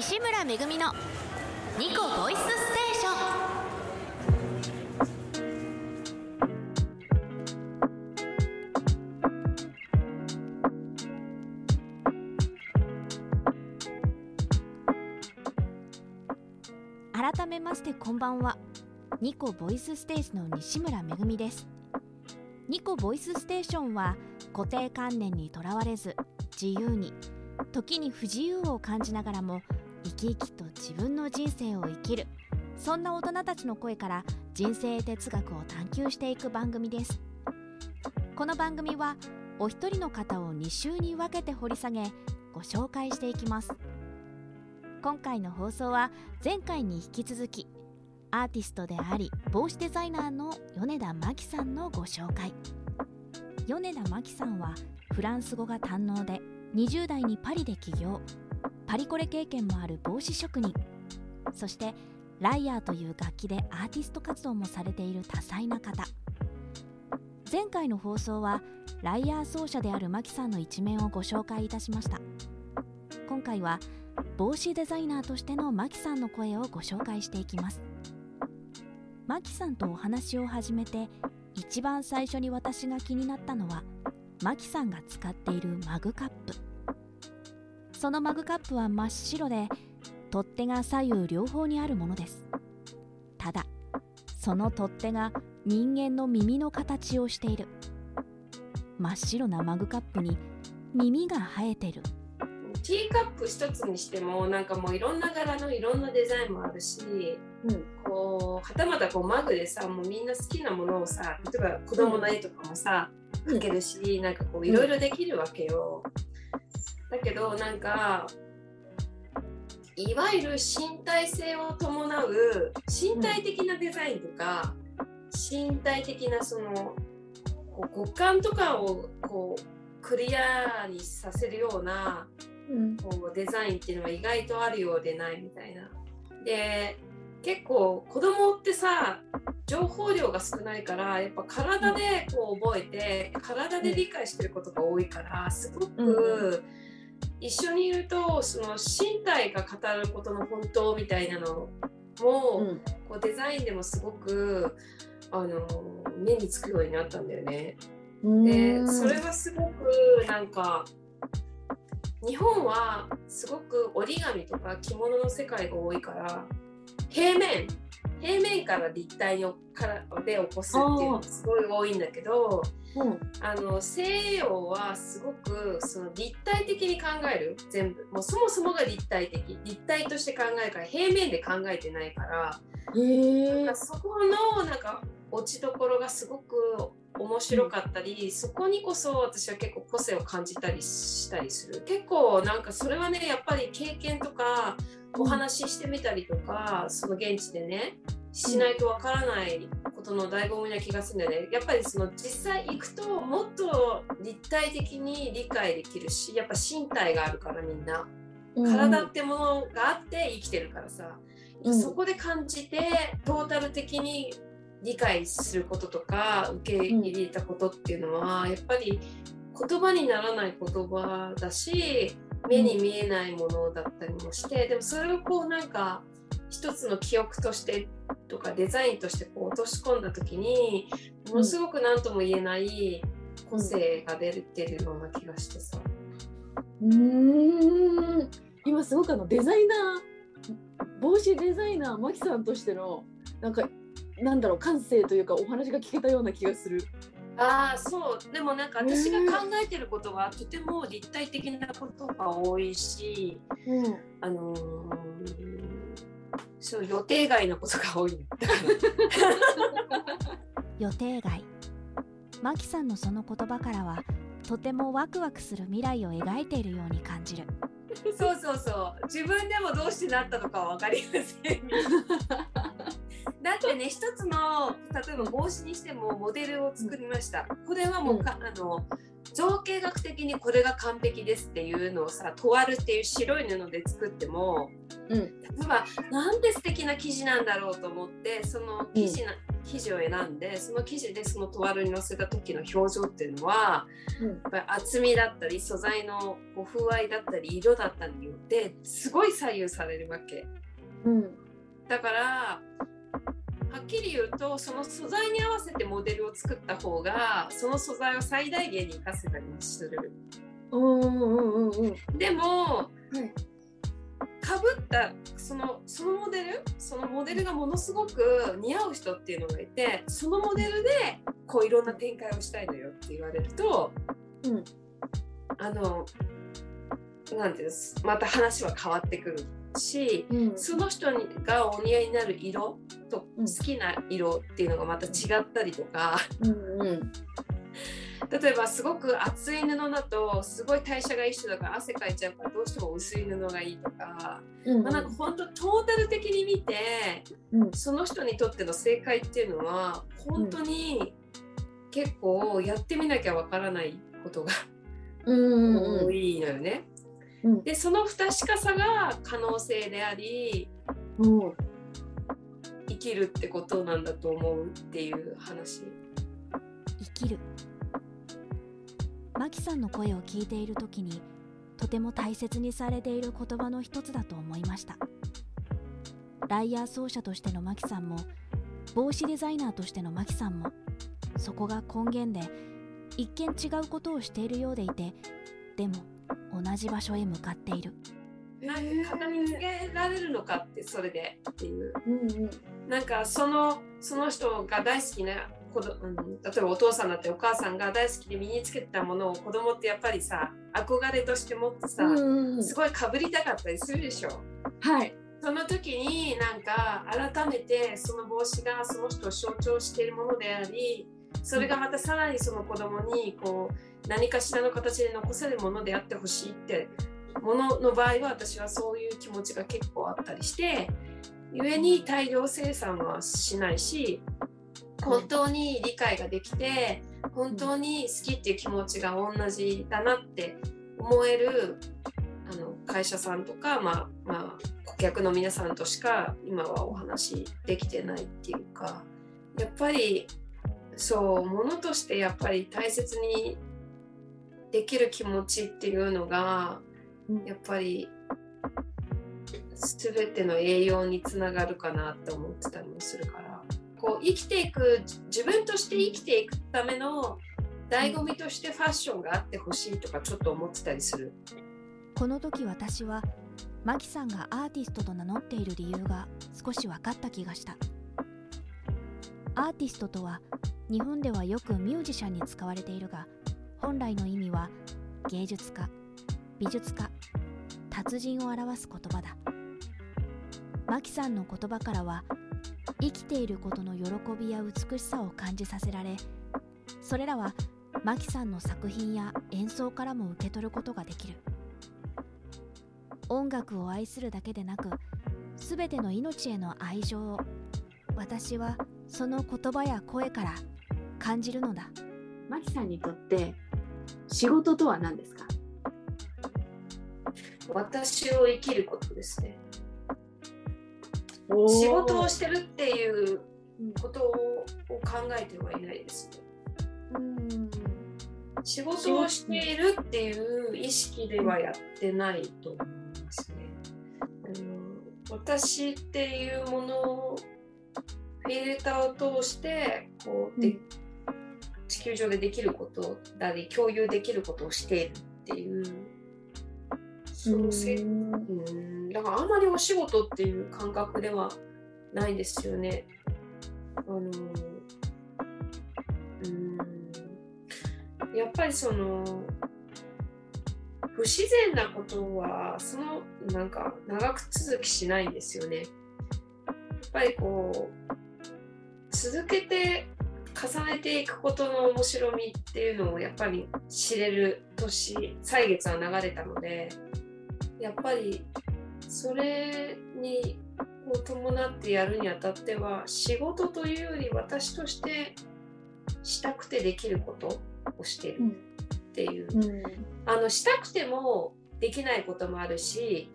西村めぐみのニコボイスステーション。改めましてこんばんは。ニコボイスステーションの西村めぐみです。ニコボイスステーションは固定観念にとらわれず自由に時に不自由を感じながらも生き生きと自分の人生を生きる。そんな大人たちの声から人生哲学を探求していく番組です。この番組はお一人の方を2週に分けて掘り下げご紹介していきます。今回の放送は前回に引き続きアーティストであり帽子デザイナーの米田真紀さんのご紹介。米田真紀さんはフランス語が堪能で20代にパリで起業。パリコレ経験もある帽子職人。そしてライアーという楽器でアーティスト活動もされている多彩な方。前回の放送はライアー奏者であるマキさんの一面をご紹介いたしました。今回は帽子デザイナーとしてのマキさんの声をご紹介していきます。マキさんとお話を始めて一番最初に私が気になったのはマキさんが使っているマグカップ。そのマグカップは真っ白で取っ手が左右両方にあるものです。ただその取っ手が人間の耳の形をしている。真っ白なマグカップに耳が生えてる。ティーカップ一つにしてもなんかもういろんな柄のいろんなデザインもあるし、うん。こうはたまたこうマグでさもうみんな好きなものをさ例えば子供の絵とかもさ、描けるしなんかこういろいろできるわけよ。だけどなんかいわゆる身体性を伴う身体的なデザインとか、身体的なそのこう五感とかをこうクリアにさせるようなうんこうデザインっていうのは意外とあるようでないみたいな。で結構子供ってさ情報量が少ないからやっぱ体でこう覚えて体で理解してることが多いからすごく一緒にいるとその身体が語ることの本当みたいなのも、うんこうデザインでもすごくあの目につくようになったんだよね。でそれはすごくなんか日本はすごく折り紙とか着物の世界が多いから平面平面から立体をからで起こすっていうのがすごい多いんだけどうん。あの西洋はすごくその立体的に考える全部。もうそもそもが立体的。立体として考えるから平面で考えてないから。そこのなんか落ちどころがすごく面白かったり、そこにこそ私は結構個性を感じたりしたりする。結構なんかそれはねやっぱり経験とかお話ししてみたりとか、その現地でねしないとわからないことの醍醐味な気がするんだよね。やっぱりその実際行くともっと立体的に理解できるしやっぱ身体があるからみんな。体ってものがあって生きてるからさ、うん。そこで感じてトータル的に理解することとか受け入れたことっていうのは、やっぱり言葉にならない言葉だし目に見えないものだったりもしてでもそれをこうなんか一つの記憶としてとかデザインとしてこう落とし込んだ時にものすごく何とも言えない個性が出てるような気がしてさ。うーん今すごくあのデザイナー帽子デザイナーマキさんとしてのなんかなんだろう感性というかお話が聞けたような気がする。ああそう。でもなんか私が考えてることはとても立体的なことが多いし、うん。あのーそう予定外のことが多い。予定外。マキさんのその言葉からはとてもワクワクする未来を描いているように感じる。そうそうそう。自分でもどうしてなったのかは分かりませんだってね一つの例えば帽子にしてもモデルを作りました。これはもうか、あの造形学的にこれが完璧ですっていうのをさトワルっていう白い布で作っても、うん、例えばなんて素敵な生地なんだろうと思ってその生地な、うん生地を選んでその生地でそのトワルにのせた時の表情っていうのは、うん、やっぱり厚みだったり素材のこう風合いだったり色だったりによってすごい左右されるわけ。うん、だからはっきり言うとその素材に合わせてモデルを作った方がその素材を最大限に生かせたりもする。うんうんうんうん、でも、はい。かぶったそのそのモデルそのモデルがものすごく似合う人っていうのがいてそのモデルでこういろんな展開をしたいのよって言われると、うん、あのなんていうんですまた話は変わってくるし、うん、その人にがお似合いになる色と好きな色っていうのがまた違ったりとか、うんうん、例えばすごく厚い布だとすごい代謝が一緒だから汗かいちゃうからどうしても薄い布がいいとか、うん。まあ、なんか本当トータル的に見て、うん、その人にとっての正解っていうのは本当に結構やってみなきゃわからないことが多いのよね。うん、でその不確かさが可能性であり、生きるってことなんだと思うっていう話。生きる。マキさんの声を聞いている時にとても大切にされている言葉の一つだと思いました。ライヤー奏者としてのマキさんも帽子デザイナーとしてのマキさんもそこが根源で一見違うことをしているようでいてでも同じ場所へ向かっている。なんか片付けられるのかってそれで。っていう、うんうん、なんかそのその人が大好きな子ど、うん、例えばお父さんだってお母さんが大好きで身につけてたものを子供ってやっぱりさ憧れとして持ってさ、うんうん、すごいかぶりたかったりするでしょ。はい。その時になんか改めてその帽子がその人を象徴しているものでありそれがまたさらにその子供にこう何かしらの形で残せるものであってほしいってものの場合は私はそういう気持ちが結構あったりして故に大量生産はしないし本当に理解ができて本当に好きっていう気持ちが同じだなって思えるあの会社さんとか、まあまあ、顧客の皆さんとしか今はお話できてないっていうかやっぱりそうものとしてやっぱり大切にできる気持ちっていうのがやっぱり全ての栄養につながるかなって思ってたりもするから。こう生きていく自分として生きていくための醍醐味としてファッションがあってほしいとかちょっと思ってたりする。この時私はマキさんがアーティストと名乗っている理由が少し分かった気がした。アーティストとは日本ではよくミュージシャンに使われているが本来の意味は芸術家美術家達人を表す言葉だ。マキさんの言葉からは生きていることの喜びや美しさを感じさせられそれらはマキさんの作品や演奏からも受け取ることができる。音楽を愛するだけでなく全ての命への愛情を私はその言葉や声から感じるのだ。マキさんにとって仕事とは何ですか？私を生きることですね。仕事をしてるっていうことを考えてはいないですね。うん。仕事をしているっていう意識ではやってないと思いますね。あの私っていうものをフィルターを通してこうで、うん、地球上でできることだり共有できることをしているっていうそうせうんだからあんまりお仕事っていう感覚ではないですよね。あのうんやっぱりその不自然なことはそのなんか長く続きしないんですよね。やっぱりこう続けて重ねていくことの面白みっていうのをやっぱり知れる年歳月は流れたのでやっぱりそれにを伴ってやるにあたっては仕事というより私としてしたくてできることをしてるっっていう、うんあのしたくてもできないこともあるし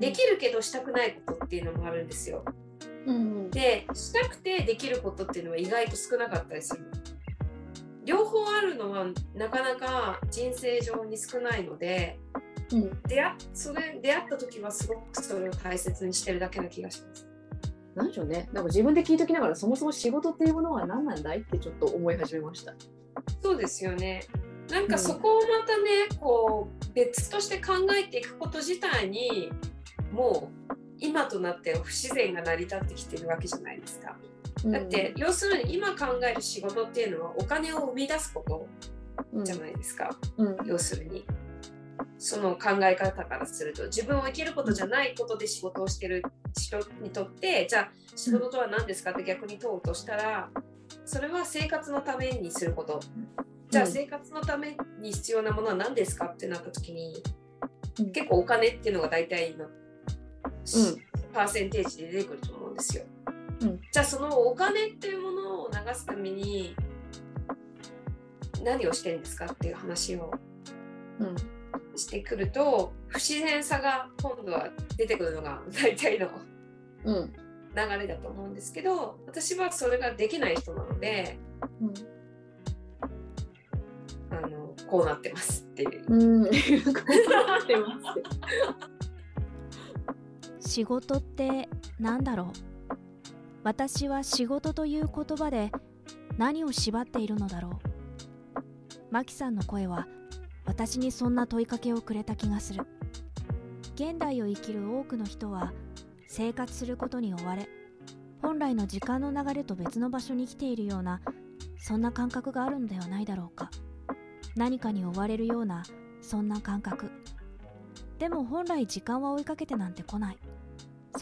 できるけどしたくないことっていうのもあるんですよ。うんでしたくてできることっていうのは意外と少なかったりする。両方あるのはなかなか人生上に少ないのでうん出会それ出会った時はすごくそれを大切にしてるだけな気がします。なんでしょうねなんか自分で聞いときながらそもそも仕事っていうものは何なんだいってちょっと思い始めました。そうですよね。なんかそこをまたね、こう別として考えていくこと自体にもう今となっては不自然が成り立ってきてるわけじゃないですか。だって、要するに今考える仕事っていうのはお金を生み出すことうんじゃないですか。うん要するに。その考え方からすると自分を生きることじゃないことで仕事をしてる人にとってじゃあ仕事とは何ですかって逆に問うとしたらそれは生活のためにすることじゃあうん生活のために必要なものは何ですかってなった時にうん結構お金っていうのが大体の、パーセンテージで出てくると思うんですよ。うんじゃあそのお金っていうものを流すために何をしてるんですかっていう話をうんしてくると不自然さが今度は出てくるのが大体のうん流れだと思うんですけど私はそれができない人なのでうんあのこうなってますっていう。うん、こうなってます。仕事って何だろう？私は仕事という言葉で何を縛っているのだろう？マキさんの声は私にそんな問いかけをくれた気がする。現代を生きる多くの人は生活することに追われ本来の時間の流れと別の場所に来ているようなそんな感覚があるのではないだろうか。何かに追われるようなそんな感覚。でも本来時間は追いかけてなんて来ない。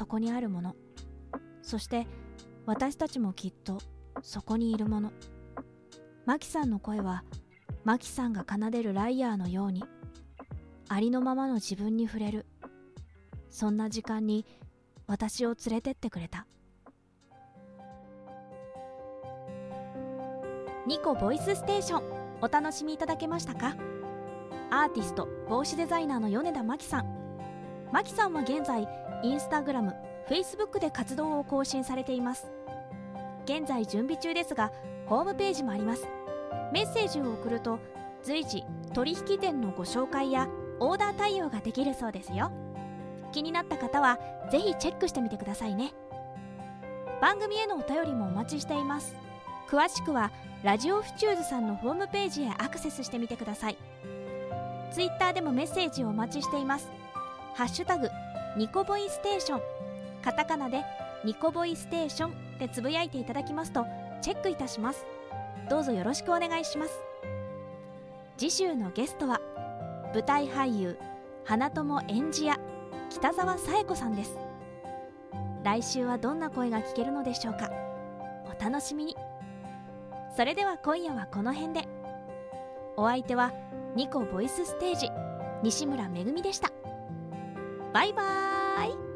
そこにあるもの。そして私たちもきっとそこにいるもの。マキさんの声はマキさんが奏でるライヤーのようにありのままの自分に触れる。そんな時間に私を連れてってくれた。ニコボイスステーションお楽しみいただけましたか？アーティスト帽子デザイナーの米田真希さん。真希さんは現在インスタグラム、フェイスブックで活動を更新されています。現在準備中ですがホームページもあります。メッセージを送ると随時取引店のご紹介やオーダー対応ができるそうですよ。気になった方はぜひチェックしてみてくださいね。番組へのお便りもお待ちしています。詳しくはラジオフチューズさんのホームページへアクセスしてみてください。ツイッターでもメッセージをお待ちしています。ハッシュタグニコボイステーション。カタカナでニコボイステーションでつぶやいていただきますとチェックいたします。どうぞよろしくお願いします。次週のゲストは舞台俳優花友演じ屋北沢紗恵子さんです。来週はどんな声が聞けるのでしょうか。お楽しみに。それでは今夜はこの辺で。お相手はニコボイスステージ西村めぐみでした。バイバーイ。